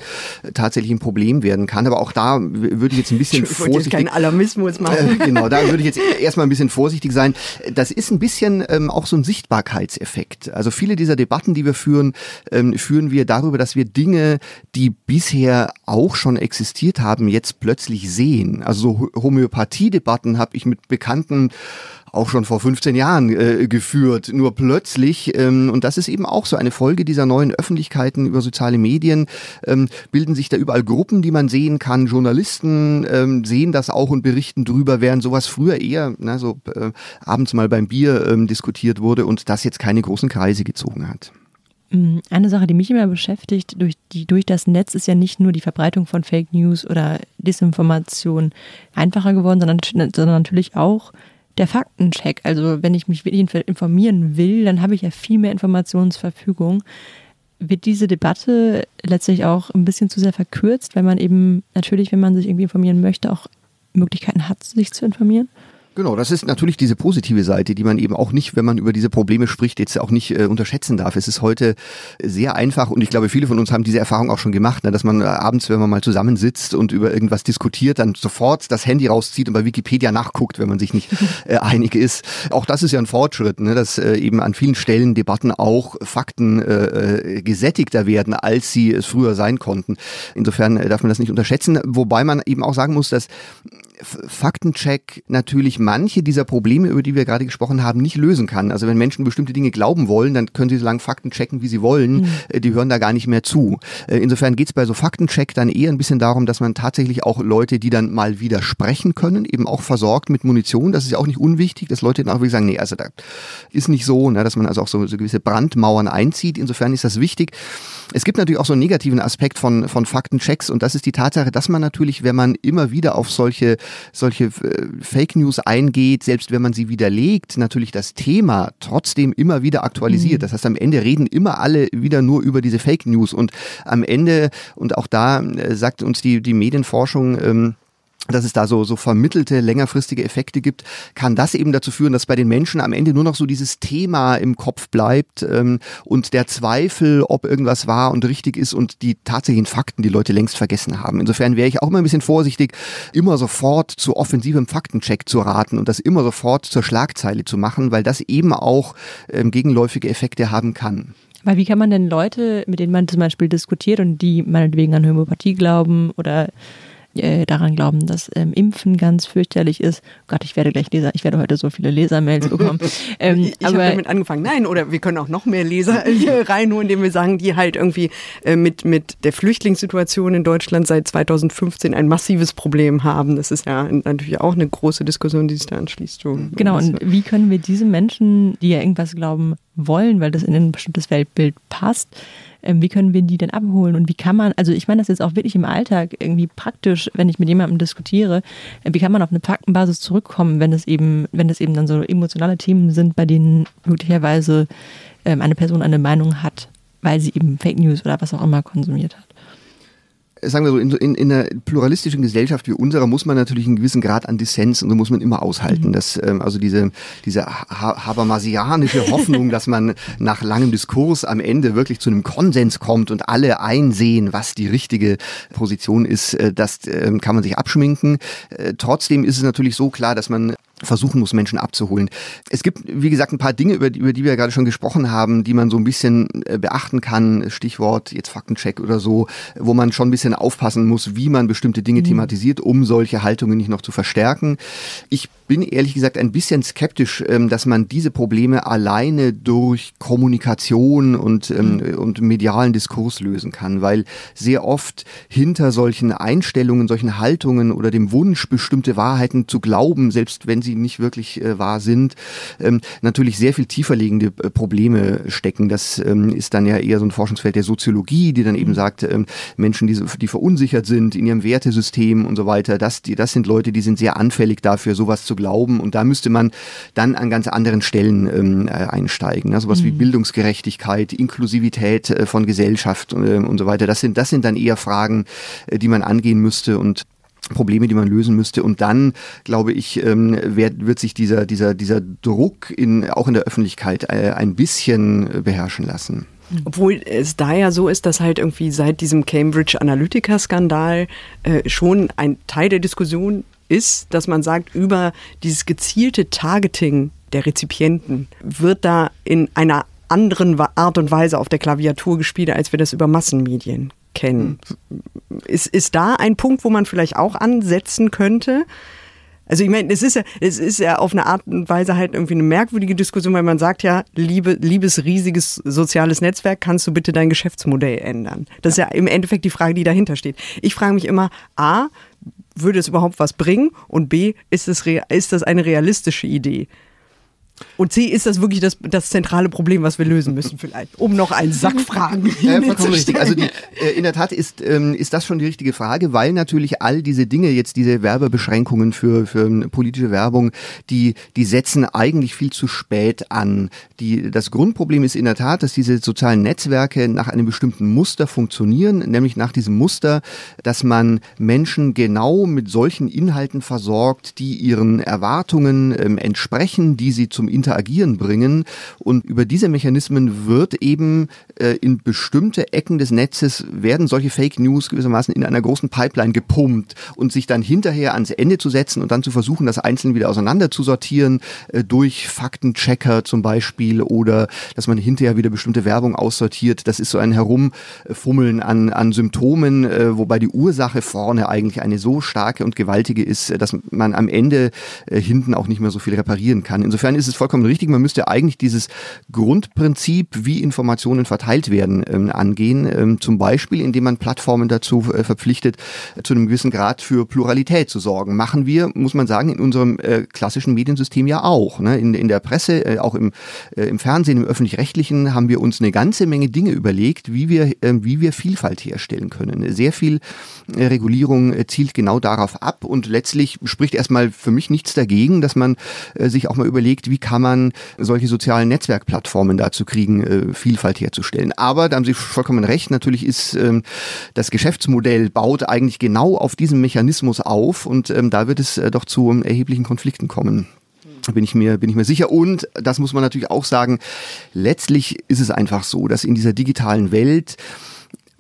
tatsächlich ein Problem werden kann. Aber auch da würde ich jetzt ein bisschen ich vorsichtig. keinen Alarmismus machen. Äh, genau, da würde ich jetzt [laughs] erstmal ein bisschen vorsichtig sein. Das ist ein bisschen ähm, auch so ein Sichtbarkeitseffekt. Also viele dieser Debatten, die wir führen, ähm, führen wir darüber, dass wir Dinge, die bisher auch schon existiert haben, jetzt plötzlich sehen. Also so Homöopathie-Debatten habe ich mit Bekannten auch schon vor 15 Jahren äh, geführt, nur plötzlich, ähm, und das ist eben auch so eine Folge dieser neuen Öffentlichkeiten über soziale Medien, ähm, bilden sich da überall Gruppen, die man sehen kann, Journalisten ähm, sehen das auch und berichten drüber, während sowas früher eher na, so äh, abends mal beim Bier ähm, diskutiert wurde und das jetzt keine großen Kreise gezogen hat. Mm, eine Sache, die mich immer beschäftigt, durch, die, durch das Netz ist ja nicht nur die Verbreitung von Fake News oder Desinformation einfacher geworden, sondern, sondern natürlich auch der Faktencheck. Also wenn ich mich wirklich informieren will, dann habe ich ja viel mehr Informationsverfügung. Wird diese Debatte letztlich auch ein bisschen zu sehr verkürzt, weil man eben natürlich, wenn man sich irgendwie informieren möchte, auch Möglichkeiten hat, sich zu informieren? Genau, das ist natürlich diese positive Seite, die man eben auch nicht, wenn man über diese Probleme spricht, jetzt auch nicht äh, unterschätzen darf. Es ist heute sehr einfach und ich glaube, viele von uns haben diese Erfahrung auch schon gemacht, ne, dass man äh, abends, wenn man mal zusammensitzt und über irgendwas diskutiert, dann sofort das Handy rauszieht und bei Wikipedia nachguckt, wenn man sich nicht [laughs] äh, einig ist. Auch das ist ja ein Fortschritt, ne, dass äh, eben an vielen Stellen Debatten auch Fakten äh, äh gesättigter werden, als sie es früher sein konnten. Insofern äh, darf man das nicht unterschätzen, wobei man eben auch sagen muss, dass Faktencheck natürlich manche dieser Probleme, über die wir gerade gesprochen haben, nicht lösen kann. Also wenn Menschen bestimmte Dinge glauben wollen, dann können sie so lange Fakten checken, wie sie wollen. Mhm. Die hören da gar nicht mehr zu. Äh, insofern geht es bei so Faktencheck dann eher ein bisschen darum, dass man tatsächlich auch Leute, die dann mal widersprechen können, eben auch versorgt mit Munition. Das ist ja auch nicht unwichtig, dass Leute dann auch wirklich sagen, nee, also da ist nicht so, ne, dass man also auch so, so gewisse Brandmauern einzieht. Insofern ist das wichtig. Es gibt natürlich auch so einen negativen Aspekt von, von Faktenchecks und das ist die Tatsache, dass man natürlich, wenn man immer wieder auf solche solche äh, Fake News eingeht, selbst wenn man sie widerlegt, natürlich das Thema trotzdem immer wieder aktualisiert. Mhm. Das heißt, am Ende reden immer alle wieder nur über diese Fake News und am Ende, und auch da äh, sagt uns die, die Medienforschung, ähm, dass es da so, so vermittelte, längerfristige Effekte gibt, kann das eben dazu führen, dass bei den Menschen am Ende nur noch so dieses Thema im Kopf bleibt ähm, und der Zweifel, ob irgendwas wahr und richtig ist und die tatsächlichen Fakten die Leute längst vergessen haben. Insofern wäre ich auch immer ein bisschen vorsichtig, immer sofort zu offensivem Faktencheck zu raten und das immer sofort zur Schlagzeile zu machen, weil das eben auch ähm, gegenläufige Effekte haben kann. Weil wie kann man denn Leute, mit denen man zum Beispiel diskutiert und die meinetwegen an Homöopathie glauben oder äh, daran glauben, dass ähm, Impfen ganz fürchterlich ist. Oh Gott, ich werde gleich Leser, ich werde heute so viele Lesermails bekommen. [laughs] Ähm, ich habe damit angefangen. Nein, oder wir können auch noch mehr Leser hier [laughs] reinholen, indem wir sagen, die halt irgendwie äh, mit, mit der Flüchtlingssituation in Deutschland seit 2015 ein massives Problem haben. Das ist ja natürlich auch eine große Diskussion, die sich da anschließt. So. Genau, und wie können wir diese Menschen, die ja irgendwas glauben wollen, weil das in ein bestimmtes Weltbild passt, ähm, wie können wir die denn abholen und wie kann man, also ich meine das jetzt auch wirklich im Alltag irgendwie praktisch, wenn ich mit jemandem diskutiere, äh, wie kann man auf eine Faktenbasis zurückkommen, wenn es eben, wenn es eben dann so emotionale Themen sind, bei denen möglicherweise ähm, eine Person eine Meinung hat, weil sie eben Fake News oder was auch immer konsumiert hat sagen wir so, in, in, in einer pluralistischen Gesellschaft wie unserer muss man natürlich einen gewissen Grad an Dissens und so muss man immer aushalten. Mhm. Dass, ähm, also diese, diese ha habermasianische [laughs] Hoffnung, dass man nach langem Diskurs am Ende wirklich zu einem Konsens kommt und alle einsehen, was die richtige Position ist, äh, das äh, kann man sich abschminken. Äh, trotzdem ist es natürlich so klar, dass man versuchen muss, Menschen abzuholen. Es gibt, wie gesagt, ein paar Dinge, über die, über die wir ja gerade schon gesprochen haben, die man so ein bisschen äh, beachten kann. Stichwort jetzt Faktencheck oder so, wo man schon ein bisschen aufpassen muss, wie man bestimmte Dinge mhm. thematisiert, um solche Haltungen nicht noch zu verstärken. Ich bin ehrlich gesagt ein bisschen skeptisch, ähm, dass man diese Probleme alleine durch Kommunikation und, ähm, mhm. und medialen Diskurs lösen kann, weil sehr oft hinter solchen Einstellungen, solchen Haltungen oder dem Wunsch, bestimmte Wahrheiten zu glauben, selbst wenn sie nicht wirklich äh, wahr sind, ähm, natürlich sehr viel tiefer liegende äh, Probleme stecken. Das ist dann ja eher so ein Forschungsfeld der Soziologie, die dann eben mhm. sagt, Menschen, die, die verunsichert sind in ihrem Wertesystem und so weiter, das, die, das sind Leute, die sind sehr anfällig dafür, sowas zu glauben. Und da müsste man dann an ganz anderen Stellen ähm, äh, einsteigen. Ne? Sowas mhm. wie Bildungsgerechtigkeit, Inklusivität äh, von Gesellschaft äh, und so weiter. Das sind, das sind dann eher Fragen, äh, die man angehen müsste und Probleme, die man lösen müsste. Und dann, glaube ich, ähm, wird, wird sich dieser, dieser, dieser Druck in, auch in der Öffentlichkeit äh, ein bisschen beherrschen lassen. Obwohl es da ja so ist, dass halt irgendwie seit diesem Cambridge Analytica-Skandal äh, schon ein Teil der Diskussion ist, dass man sagt, über dieses gezielte Targeting der Rezipienten wird da in einer anderen Art und Weise auf der Klaviatur gespielt, als wir das über Massenmedien kennen. Ist, ist da ein Punkt, wo man vielleicht auch ansetzen könnte? Also ich meine, es ist ja, es ist ja auf eine Art und Weise halt irgendwie eine merkwürdige Diskussion, weil man sagt ja, liebe, liebes riesiges soziales Netzwerk, kannst du bitte dein Geschäftsmodell ändern? Das ist ja im Endeffekt die Frage, die dahinter steht. Ich frage mich immer, a, würde es überhaupt was bringen? Und b, ist, es, ist das eine realistische Idee? Und C, ist das wirklich das, das zentrale Problem, was wir lösen müssen vielleicht? Um noch einen Sack Fragen ja, vollkommen richtig. Also die, äh, in der Tat ist, ähm, ist das schon die richtige Frage, weil natürlich all diese Dinge, jetzt diese Werbebeschränkungen für, für politische Werbung, die, die setzen eigentlich viel zu spät an. Die, das Grundproblem ist in der Tat, dass diese sozialen Netzwerke nach einem bestimmten Muster funktionieren, nämlich nach diesem Muster, dass man Menschen genau mit solchen Inhalten versorgt, die ihren Erwartungen ähm, entsprechen, die sie zum Interagieren bringen. Und über diese Mechanismen wird eben äh, in bestimmte Ecken des Netzes werden solche Fake News gewissermaßen in einer großen Pipeline gepumpt und sich dann hinterher ans Ende zu setzen und dann zu versuchen, das einzeln wieder auseinander zu sortieren äh, durch Faktenchecker zum Beispiel oder dass man hinterher wieder bestimmte Werbung aussortiert. Das ist so ein Herumfummeln an, an Symptomen, äh, wobei die Ursache vorne eigentlich eine so starke und gewaltige ist, dass man am Ende äh, hinten auch nicht mehr so viel reparieren kann. Insofern ist es vollkommen richtig. Man müsste eigentlich dieses Grundprinzip, wie Informationen verteilt werden, ähm, angehen. Ähm, zum Beispiel, indem man Plattformen dazu äh, verpflichtet, zu einem gewissen Grad für Pluralität zu sorgen. Machen wir, muss man sagen, in unserem äh, klassischen Mediensystem ja auch. Ne? In, in der Presse, äh, auch im, äh, im Fernsehen, im öffentlich-rechtlichen haben wir uns eine ganze Menge Dinge überlegt, wie wir, ähm, wie wir Vielfalt herstellen können. Sehr viel äh, Regulierung äh, zielt genau darauf ab und letztlich spricht erstmal für mich nichts dagegen, dass man sich auch mal überlegt, wie kann man solche sozialen Netzwerkplattformen dazu kriegen, äh, Vielfalt herzustellen. Aber da haben Sie vollkommen recht, natürlich ist ähm, das Geschäftsmodell baut eigentlich genau auf diesem Mechanismus auf und ähm, da wird es äh, doch zu erheblichen Konflikten kommen bin ich mir bin ich mir sicher und das muss man natürlich auch sagen letztlich ist es einfach so dass in dieser digitalen Welt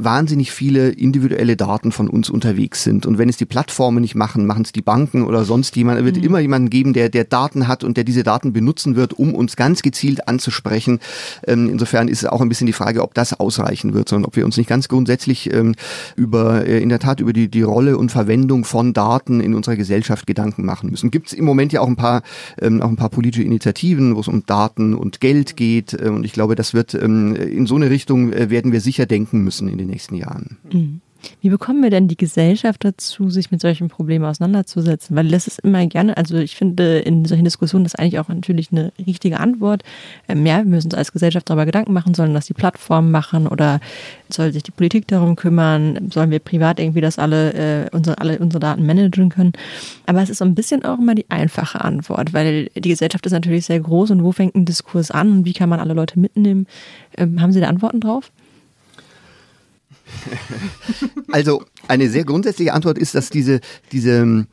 wahnsinnig viele individuelle Daten von uns unterwegs sind. Und wenn es die Plattformen nicht machen, machen es die Banken oder sonst jemand. Es wird mhm. immer jemanden geben, der, der Daten hat und der diese Daten benutzen wird, um uns ganz gezielt anzusprechen. Ähm, insofern ist es auch ein bisschen die Frage, ob das ausreichen wird, sondern ob wir uns nicht ganz grundsätzlich ähm, über, äh, in der Tat über die, die Rolle und Verwendung von Daten in unserer Gesellschaft Gedanken machen müssen. Gibt es im Moment ja auch ein paar, ähm, auch ein paar politische Initiativen, wo es um Daten und Geld geht. Äh, und ich glaube, das wird ähm, in so eine Richtung äh, werden wir sicher denken müssen in den nächsten Jahren. Mhm. Wie bekommen wir denn die Gesellschaft dazu, sich mit solchen Problemen auseinanderzusetzen? Weil das ist immer gerne, also ich finde in solchen Diskussionen ist eigentlich auch natürlich eine richtige Antwort. Ähm, ja, wir müssen uns als Gesellschaft darüber Gedanken machen, sollen das die Plattformen machen oder soll sich die Politik darum kümmern? Sollen wir privat irgendwie das alle, äh, unsere, alle unsere Daten managen können? Aber es ist so ein bisschen auch immer die einfache Antwort, weil die Gesellschaft ist natürlich sehr groß und wo fängt ein Diskurs an und wie kann man alle Leute mitnehmen? Ähm, haben Sie da Antworten drauf? [laughs] Also eine sehr grundsätzliche Antwort ist, dass diese, diese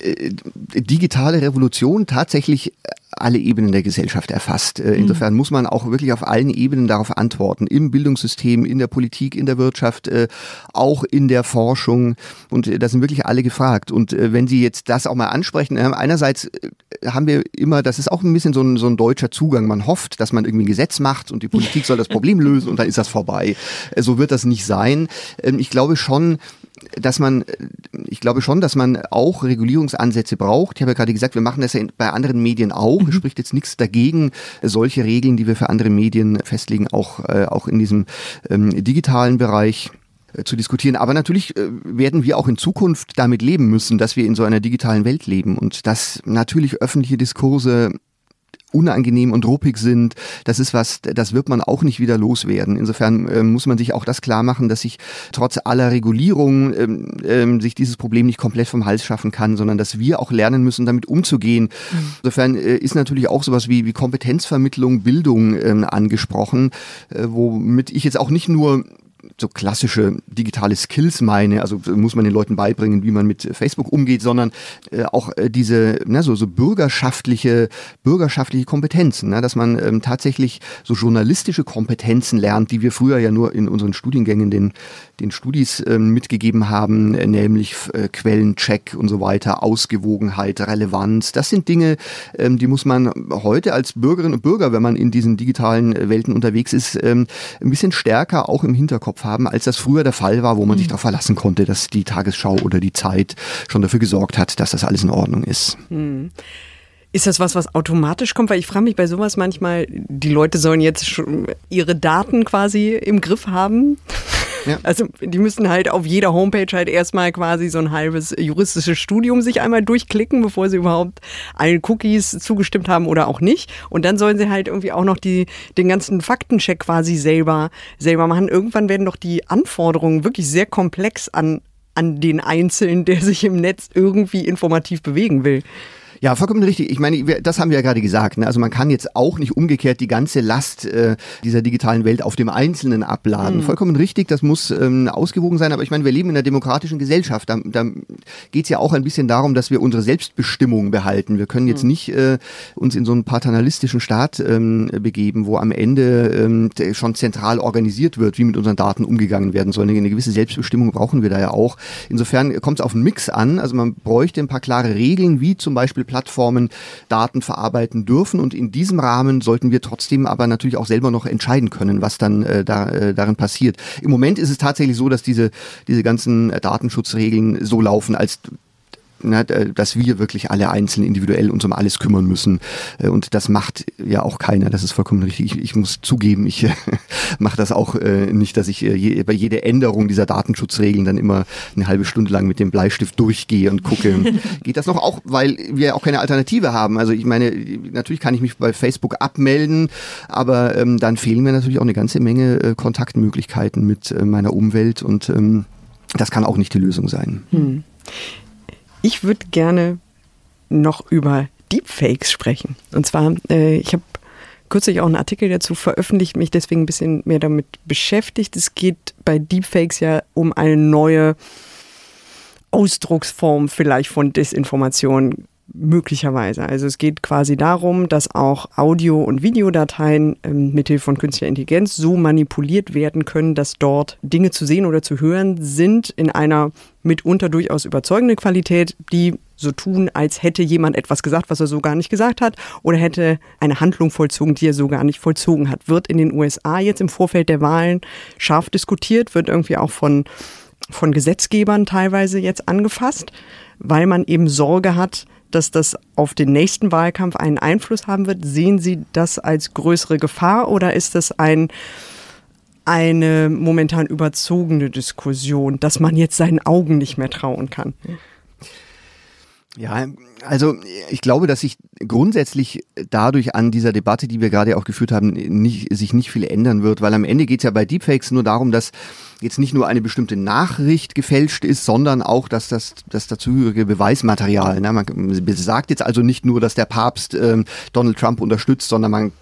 äh, digitale Revolution tatsächlich alle Ebenen der Gesellschaft erfasst. Äh, insofern muss man auch wirklich auf allen Ebenen darauf antworten. Im Bildungssystem, in der Politik, in der Wirtschaft, äh, auch in der Forschung. Und äh, da sind wirklich alle gefragt. Und wenn Sie jetzt das auch mal ansprechen, einerseits haben wir immer, das ist auch ein bisschen so ein, so ein deutscher Zugang. Man hofft, dass man irgendwie ein Gesetz macht und die Politik soll das Problem lösen und dann ist das vorbei. So wird das nicht sein. Ähm, ich glaube schon, dass man, ich glaube schon, dass man auch Regulierungsansätze braucht. Ich habe ja gerade gesagt, wir machen das ja bei anderen Medien auch. Mhm. Es spricht jetzt nichts dagegen, solche Regeln, die wir für andere Medien festlegen, auch, äh, auch in diesem ähm, digitalen Bereich äh, zu diskutieren. Aber natürlich äh, werden wir auch in Zukunft damit leben müssen, dass wir in so einer digitalen Welt leben und dass natürlich öffentliche Diskurse unangenehm und ruppig sind. Das ist was, das wird man auch nicht wieder loswerden. Insofern äh, muss man sich auch das klar machen, dass sich trotz aller Regulierung ähm, ähm, sich dieses Problem nicht komplett vom Hals schaffen kann, sondern dass wir auch lernen müssen, damit umzugehen. Mhm. Insofern äh, ist natürlich auch sowas wie, wie Kompetenzvermittlung, Bildung ähm, angesprochen, äh, womit ich jetzt auch nicht nur so klassische digitale Skills meine, also muss man den Leuten beibringen, wie man mit Facebook umgeht, sondern äh, auch äh, diese ne, so, so bürgerschaftliche, bürgerschaftliche Kompetenzen, ne, dass man ähm, tatsächlich so journalistische Kompetenzen lernt, die wir früher ja nur in unseren Studiengängen den, den Studis ähm, mitgegeben haben, äh, nämlich äh, Quellencheck und so weiter, Ausgewogenheit, Relevanz. Das sind Dinge, ähm, die muss man heute als Bürgerinnen und Bürger, wenn man in diesen digitalen äh, Welten unterwegs ist, ähm, ein bisschen stärker auch im Hinterkopf haben, als das früher der Fall war, wo man mhm. sich darauf verlassen konnte, dass die Tagesschau oder die Zeit schon dafür gesorgt hat, dass das alles in Ordnung ist. Mhm. Ist das was, was automatisch kommt? Weil ich frage mich bei sowas manchmal, die Leute sollen jetzt schon ihre Daten quasi im Griff haben. Ja. Also die müssen halt auf jeder Homepage halt erstmal quasi so ein halbes juristisches Studium sich einmal durchklicken, bevor sie überhaupt allen Cookies zugestimmt haben oder auch nicht. Und dann sollen sie halt irgendwie auch noch die, den ganzen Faktencheck quasi selber, selber machen. Irgendwann werden doch die Anforderungen wirklich sehr komplex an, an den Einzelnen, der sich im Netz irgendwie informativ bewegen will. Ja, vollkommen richtig. Ich meine, das haben wir ja gerade gesagt. Ne? Also man kann jetzt auch nicht umgekehrt die ganze Last äh, dieser digitalen Welt auf dem Einzelnen abladen. Mhm. Vollkommen richtig, das muss ähm, ausgewogen sein. Aber ich meine, wir leben in einer demokratischen Gesellschaft. Da, da geht es ja auch ein bisschen darum, dass wir unsere Selbstbestimmung behalten. Wir können jetzt mhm. nicht äh, uns in so einen paternalistischen Staat ähm, begeben, wo am Ende ähm, schon zentral organisiert wird, wie mit unseren Daten umgegangen werden soll. Eine gewisse Selbstbestimmung brauchen wir da ja auch. Insofern kommt es auf einen Mix an. Also man bräuchte ein paar klare Regeln, wie zum Beispiel Plattformen Daten verarbeiten dürfen. Und in diesem Rahmen sollten wir trotzdem aber natürlich auch selber noch entscheiden können, was dann äh, da, äh, darin passiert. Im Moment ist es tatsächlich so, dass diese, diese ganzen Datenschutzregeln so laufen, als ne, dass wir wirklich alle einzeln individuell uns um alles kümmern müssen. Äh, und das macht ja auch keiner. Das ist vollkommen richtig. Ich, ich muss zugeben, ich [laughs] äh, mache das auch äh, nicht, dass ich äh, je, bei jeder Änderung dieser Datenschutzregeln dann immer eine halbe Stunde lang mit dem Bleistift durchgehe und gucke, [laughs] geht das noch auch, weil wir auch keine Alternative haben. Also ich meine, natürlich kann ich mich bei Facebook abmelden, aber ähm, dann fehlen mir natürlich auch eine ganze Menge äh, Kontaktmöglichkeiten mit äh, meiner Umwelt und ähm, das kann auch nicht die Lösung sein. Hm. Ich würde gerne noch über Deepfakes sprechen. Und zwar, äh, ich habe kürzlich auch einen Artikel dazu veröffentlicht, mich deswegen ein bisschen mehr damit beschäftigt. Es geht bei Deepfakes ja um eine neue Ausdrucksform vielleicht von Desinformation möglicherweise. Also es geht quasi darum, dass auch Audio- und Videodateien ähm, mithilfe von künstlicher Intelligenz so manipuliert werden können, dass dort Dinge zu sehen oder zu hören sind in einer mitunter durchaus überzeugenden Qualität, die so tun, als hätte jemand etwas gesagt, was er so gar nicht gesagt hat, oder hätte eine Handlung vollzogen, die er so gar nicht vollzogen hat. Wird in den USA jetzt im Vorfeld der Wahlen scharf diskutiert, wird irgendwie auch von, von Gesetzgebern teilweise jetzt angefasst, weil man eben Sorge hat, dass das auf den nächsten Wahlkampf einen Einfluss haben wird? Sehen Sie das als größere Gefahr oder ist das ein, eine momentan überzogene Diskussion, dass man jetzt seinen Augen nicht mehr trauen kann? Ja, also ich glaube, dass sich grundsätzlich dadurch an dieser Debatte, die wir gerade auch geführt haben, nicht, sich nicht viel ändern wird, weil am Ende geht es ja bei Deepfakes nur darum, dass jetzt nicht nur eine bestimmte Nachricht gefälscht ist, sondern auch, dass das, das dazugehörige Beweismaterial, ne, man sagt jetzt also nicht nur, dass der Papst ähm, Donald Trump unterstützt, sondern man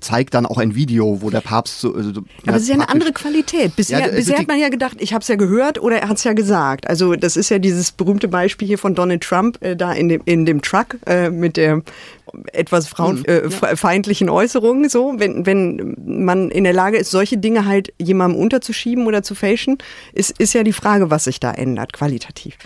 zeigt dann auch ein Video, wo der Papst so. so Aber es ist ja eine andere Qualität. Bisher, ja, bisher hat man ja gedacht, ich habe es ja gehört oder er hat es ja gesagt. Also das ist ja dieses berühmte Beispiel hier von Donald Trump äh, da in dem, in dem Truck äh, mit der etwas frauenfeindlichen mhm, äh, Äußerungen. So, wenn, wenn man in der Lage ist, solche Dinge halt jemandem unterzuschieben oder zu fälschen, ist, ist ja die Frage, was sich da ändert, qualitativ.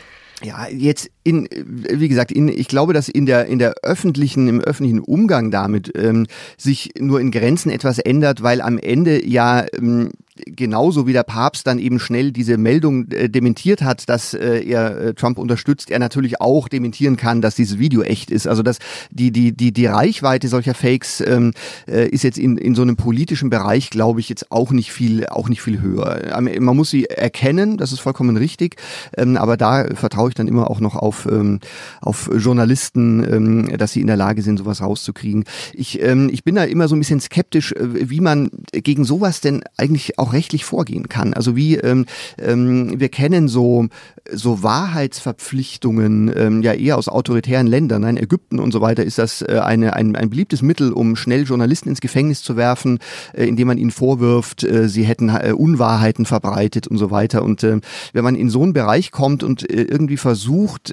Ja, jetzt in, wie gesagt, in, ich glaube, dass in der, in der öffentlichen, im öffentlichen Umgang damit ähm, sich nur in Grenzen etwas ändert, weil am Ende ja ähm, genauso wie der Papst dann eben schnell diese Meldung äh, dementiert hat, dass äh, er äh, Trump unterstützt, er natürlich auch dementieren kann, dass dieses Video echt ist. Also dass die, die, die, die Reichweite solcher Fakes ähm, äh, ist jetzt in, in so einem politischen Bereich, glaube ich, jetzt auch nicht viel, auch nicht viel höher. Man muss sie erkennen, das ist vollkommen richtig, ähm, aber da vertraue ich dann immer auch noch auf, ähm, auf Journalisten, ähm, dass sie in der Lage sind, sowas rauszukriegen. Ich, ähm, ich bin da immer so ein bisschen skeptisch, äh, wie man gegen sowas denn eigentlich auch auch rechtlich vorgehen kann. Also wie ähm, ähm, wir kennen so so Wahrheitsverpflichtungen ähm, ja eher aus autoritären Ländern, in Ägypten und so weiter ist das äh, eine, ein, ein beliebtes Mittel, um schnell Journalisten ins Gefängnis zu werfen, äh, indem man ihnen vorwirft, äh, sie hätten äh, Unwahrheiten verbreitet und so weiter. Und äh, wenn man in so einen Bereich kommt und äh, irgendwie versucht,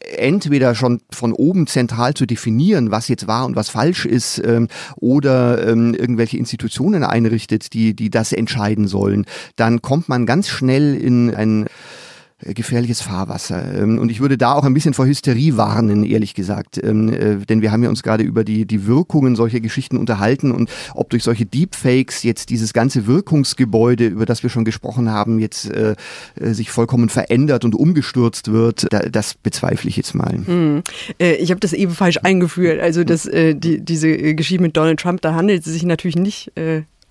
entweder schon von oben zentral zu definieren, was jetzt wahr und was falsch ist, ähm, oder ähm, irgendwelche Institutionen einrichtet, die, die das entscheiden sollen, dann kommt man ganz schnell in ein gefährliches Fahrwasser. Ähm, und ich würde da auch ein bisschen vor Hysterie warnen, ehrlich gesagt. Ähm, äh, denn wir haben ja uns gerade über die, die Wirkungen solcher Geschichten unterhalten und ob durch solche Deepfakes jetzt dieses ganze Wirkungsgebäude, über das wir schon gesprochen haben, jetzt äh, äh sich vollkommen verändert und umgestürzt wird, da, das bezweifle ich jetzt mal. Hm. Äh, ich habe das eben falsch eingeführt. Also das, äh, die, diese Geschichte mit Donald Trump, da handelt es sich natürlich nicht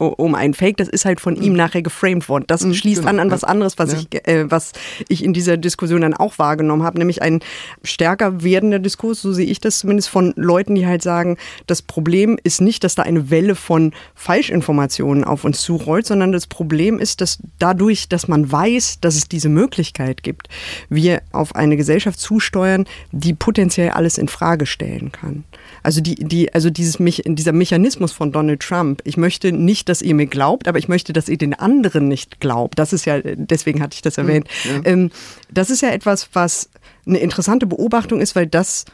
um ein Fake, das ist halt von ihm mhm. nachher geframed worden. Das mhm, schließt genau. an an was anderes, was, ja. ich, äh, was ich in dieser Diskussion dann auch wahrgenommen habe, nämlich ein stärker werdender Diskurs, so sehe ich das zumindest von Leuten, die halt sagen, das Problem ist nicht, dass da eine Welle von Falschinformationen auf uns zurollt, sondern das Problem ist, dass dadurch, dass man weiß, dass es diese Möglichkeit gibt, wir auf eine Gesellschaft zusteuern, die potenziell alles in Frage stellen kann. Also die, die, also dieses, dieser Mechanismus von Donald Trump. Ich möchte nicht, dass ihr mir glaubt, aber ich möchte, dass ihr den anderen nicht glaubt. Das ist ja, deswegen hatte ich das hm, erwähnt. Ja. Ähm, das ist ja etwas, was eine interessante Beobachtung ist, weil das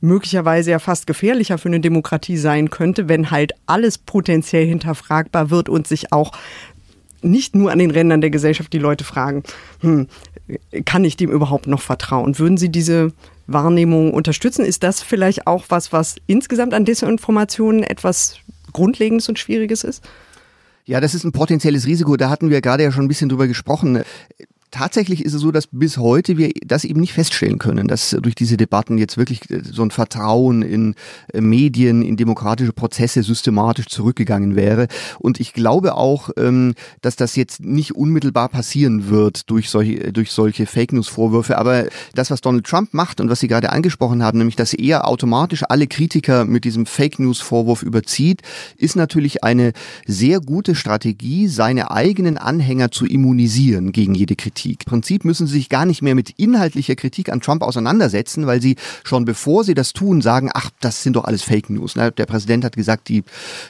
möglicherweise ja fast gefährlicher für eine Demokratie sein könnte, wenn halt alles potenziell hinterfragbar wird und sich auch nicht nur an den Rändern der Gesellschaft die Leute fragen, hm, kann ich dem überhaupt noch vertrauen? Würden Sie diese Wahrnehmung unterstützen. Ist das vielleicht auch was, was insgesamt an Desinformationen etwas Grundlegendes und Schwieriges ist? Ja, das ist ein potenzielles Risiko. Da hatten wir gerade ja schon ein bisschen drüber gesprochen tatsächlich ist es so, dass bis heute wir das eben nicht feststellen können, dass durch diese Debatten jetzt wirklich äh, so ein Vertrauen in äh, Medien, in demokratische Prozesse systematisch zurückgegangen wäre. Und ich glaube auch, ähm, dass das jetzt nicht unmittelbar passieren wird durch solche, durch solche Fake News Vorwürfe. Aber das, was Donald Trump macht und was Sie gerade angesprochen haben, nämlich, dass er automatisch alle Kritiker mit diesem Fake News Vorwurf überzieht, ist natürlich eine sehr gute Strategie, seine eigenen Anhänger zu immunisieren gegen jede Kritik. Kritik. Im Prinzip müssen sie sich gar nicht mehr mit inhaltlicher Kritik an Trump auseinandersetzen, weil sie schon bevor sie das tun, sagen, ach, das sind doch alles Fake News. Der Präsident hat gesagt, die,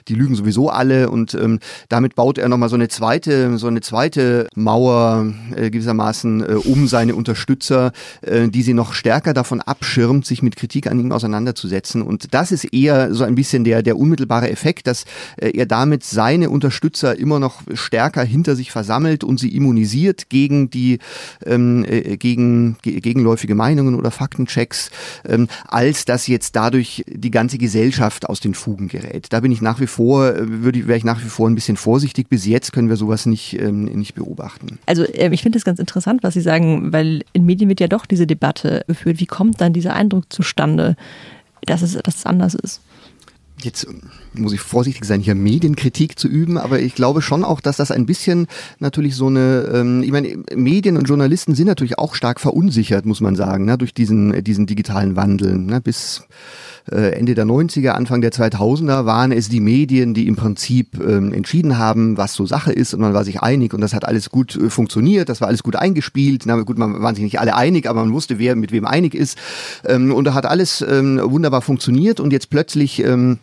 die lügen sowieso alle und ähm, damit baut er nochmal so eine zweite, so eine zweite Mauer äh, gewissermaßen äh, um seine Unterstützer, äh, die sie noch stärker davon abschirmt, sich mit Kritik an ihm auseinanderzusetzen. Und das ist eher so ein bisschen der, der unmittelbare Effekt, dass äh, er damit seine Unterstützer immer noch stärker hinter sich versammelt und sie immunisiert gegen die die ähm, äh, gegen, gegenläufige Meinungen oder Faktenchecks, ähm, als dass jetzt dadurch die ganze Gesellschaft aus den Fugen gerät. Da bin ich nach wie vor, äh, würde wäre ich nach wie vor ein bisschen vorsichtig. Bis jetzt können wir sowas nicht, ähm, nicht beobachten. Also äh, ich finde es ganz interessant, was Sie sagen, weil in Medien wird ja doch diese Debatte geführt. Wie kommt dann dieser Eindruck zustande, dass es, dass es anders ist? Jetzt muss ich vorsichtig sein, hier Medienkritik zu üben, aber ich glaube schon auch, dass das ein bisschen natürlich so eine, ähm, ich meine, Medien und Journalisten sind natürlich auch stark verunsichert, muss man sagen, ne, durch diesen, diesen digitalen Wandel. Ne, bis äh, Ende der 90er, Anfang der 2000er waren es die Medien, die im Prinzip ähm, entschieden haben, was so Sache ist und man war sich einig und das hat alles gut äh, funktioniert, das war alles gut eingespielt. Na gut, man waren sich nicht alle einig, aber man wusste, wer mit wem einig ist ähm, und da hat alles ähm, wunderbar funktioniert und jetzt plötzlich ähm,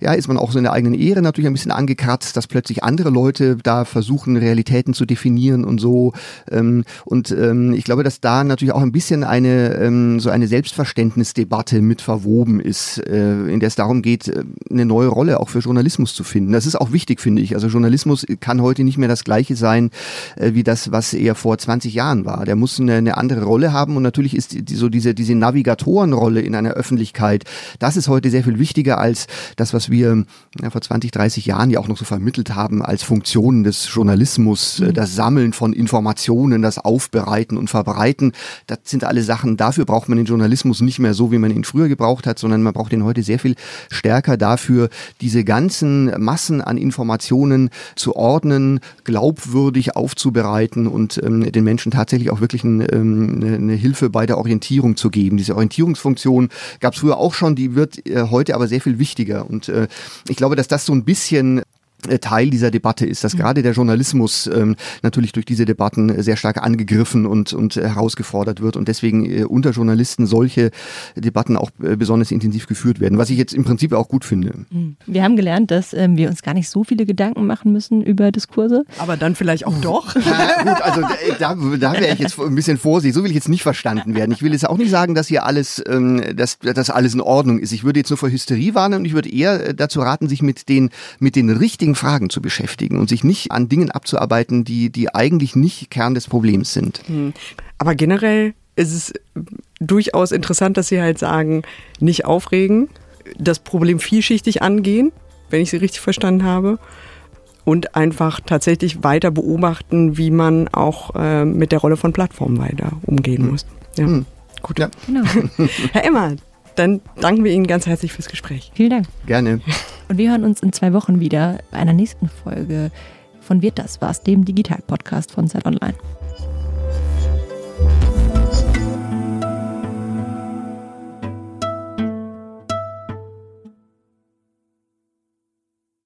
ja, ist man auch so in der eigenen Ehre natürlich ein bisschen angekratzt, dass plötzlich andere Leute da versuchen, Realitäten zu definieren und so. Ähm, und ähm, ich glaube, dass da natürlich auch ein bisschen eine ähm, so eine Selbstverständnisdebatte mit verwoben ist, äh, in der es darum geht, äh, eine neue Rolle auch für Journalismus zu finden. Das ist auch wichtig, finde ich. Also Journalismus kann heute nicht mehr das gleiche sein äh, wie das, was er vor 20 Jahren war. Der muss eine, eine andere Rolle haben und natürlich ist die, so diese, diese Navigatorenrolle in einer Öffentlichkeit, das ist heute sehr viel wichtiger als das, was wir ja, vor 20, 30 Jahren ja auch noch so vermittelt haben als Funktionen des Journalismus, äh, mhm. das Sammeln von Informationen, das Aufbereiten und Verbreiten. Das sind alle Sachen, dafür braucht man den Journalismus nicht mehr so, wie man ihn früher gebraucht hat, sondern man braucht ihn heute sehr viel stärker dafür, diese ganzen Massen an Informationen zu ordnen, glaubwürdig aufzubereiten und ähm, den Menschen tatsächlich auch wirklich ein, ähm, eine, eine Hilfe bei der Orientierung zu geben. Diese Orientierungsfunktion gab es früher auch schon, die wird äh, heute aber sehr viel wichtiger. Und äh, ich glaube, dass das so ein bisschen Teil dieser Debatte ist, dass mhm. gerade der Journalismus ähm, natürlich durch diese Debatten sehr stark angegriffen und, und herausgefordert wird und deswegen äh, unter Journalisten solche Debatten auch äh, besonders intensiv geführt werden, was ich jetzt im Prinzip auch gut finde. Mhm. Wir haben gelernt, dass ähm, wir uns gar nicht so viele Gedanken machen müssen über Diskurse. Aber dann vielleicht auch doch. Ja, gut, also da, da wäre ich jetzt ein bisschen vorsichtig. So will ich jetzt nicht verstanden werden. Ich will jetzt auch nicht sagen, dass hier alles, ähm, dass, dass alles in Ordnung ist. Ich würde jetzt nur vor Hysterie warnen und ich würde eher dazu raten, sich mit den, mit den richtigen Fragen zu beschäftigen und sich nicht an Dingen abzuarbeiten, die, die eigentlich nicht Kern des Problems sind. Hm. Aber generell ist es durchaus interessant, dass Sie halt sagen, nicht aufregen, das Problem vielschichtig angehen, wenn ich Sie richtig verstanden habe, und einfach tatsächlich weiter beobachten, wie man auch äh, mit der Rolle von Plattformen weiter umgehen hm. muss. Ja. Hm. Gut, ja. Genau. [laughs] Herr Emmer, dann danken wir Ihnen ganz herzlich fürs Gespräch. Vielen Dank. Gerne. Und wir hören uns in zwei Wochen wieder bei einer nächsten Folge von Wird das was, dem Digital-Podcast von Zeit Online.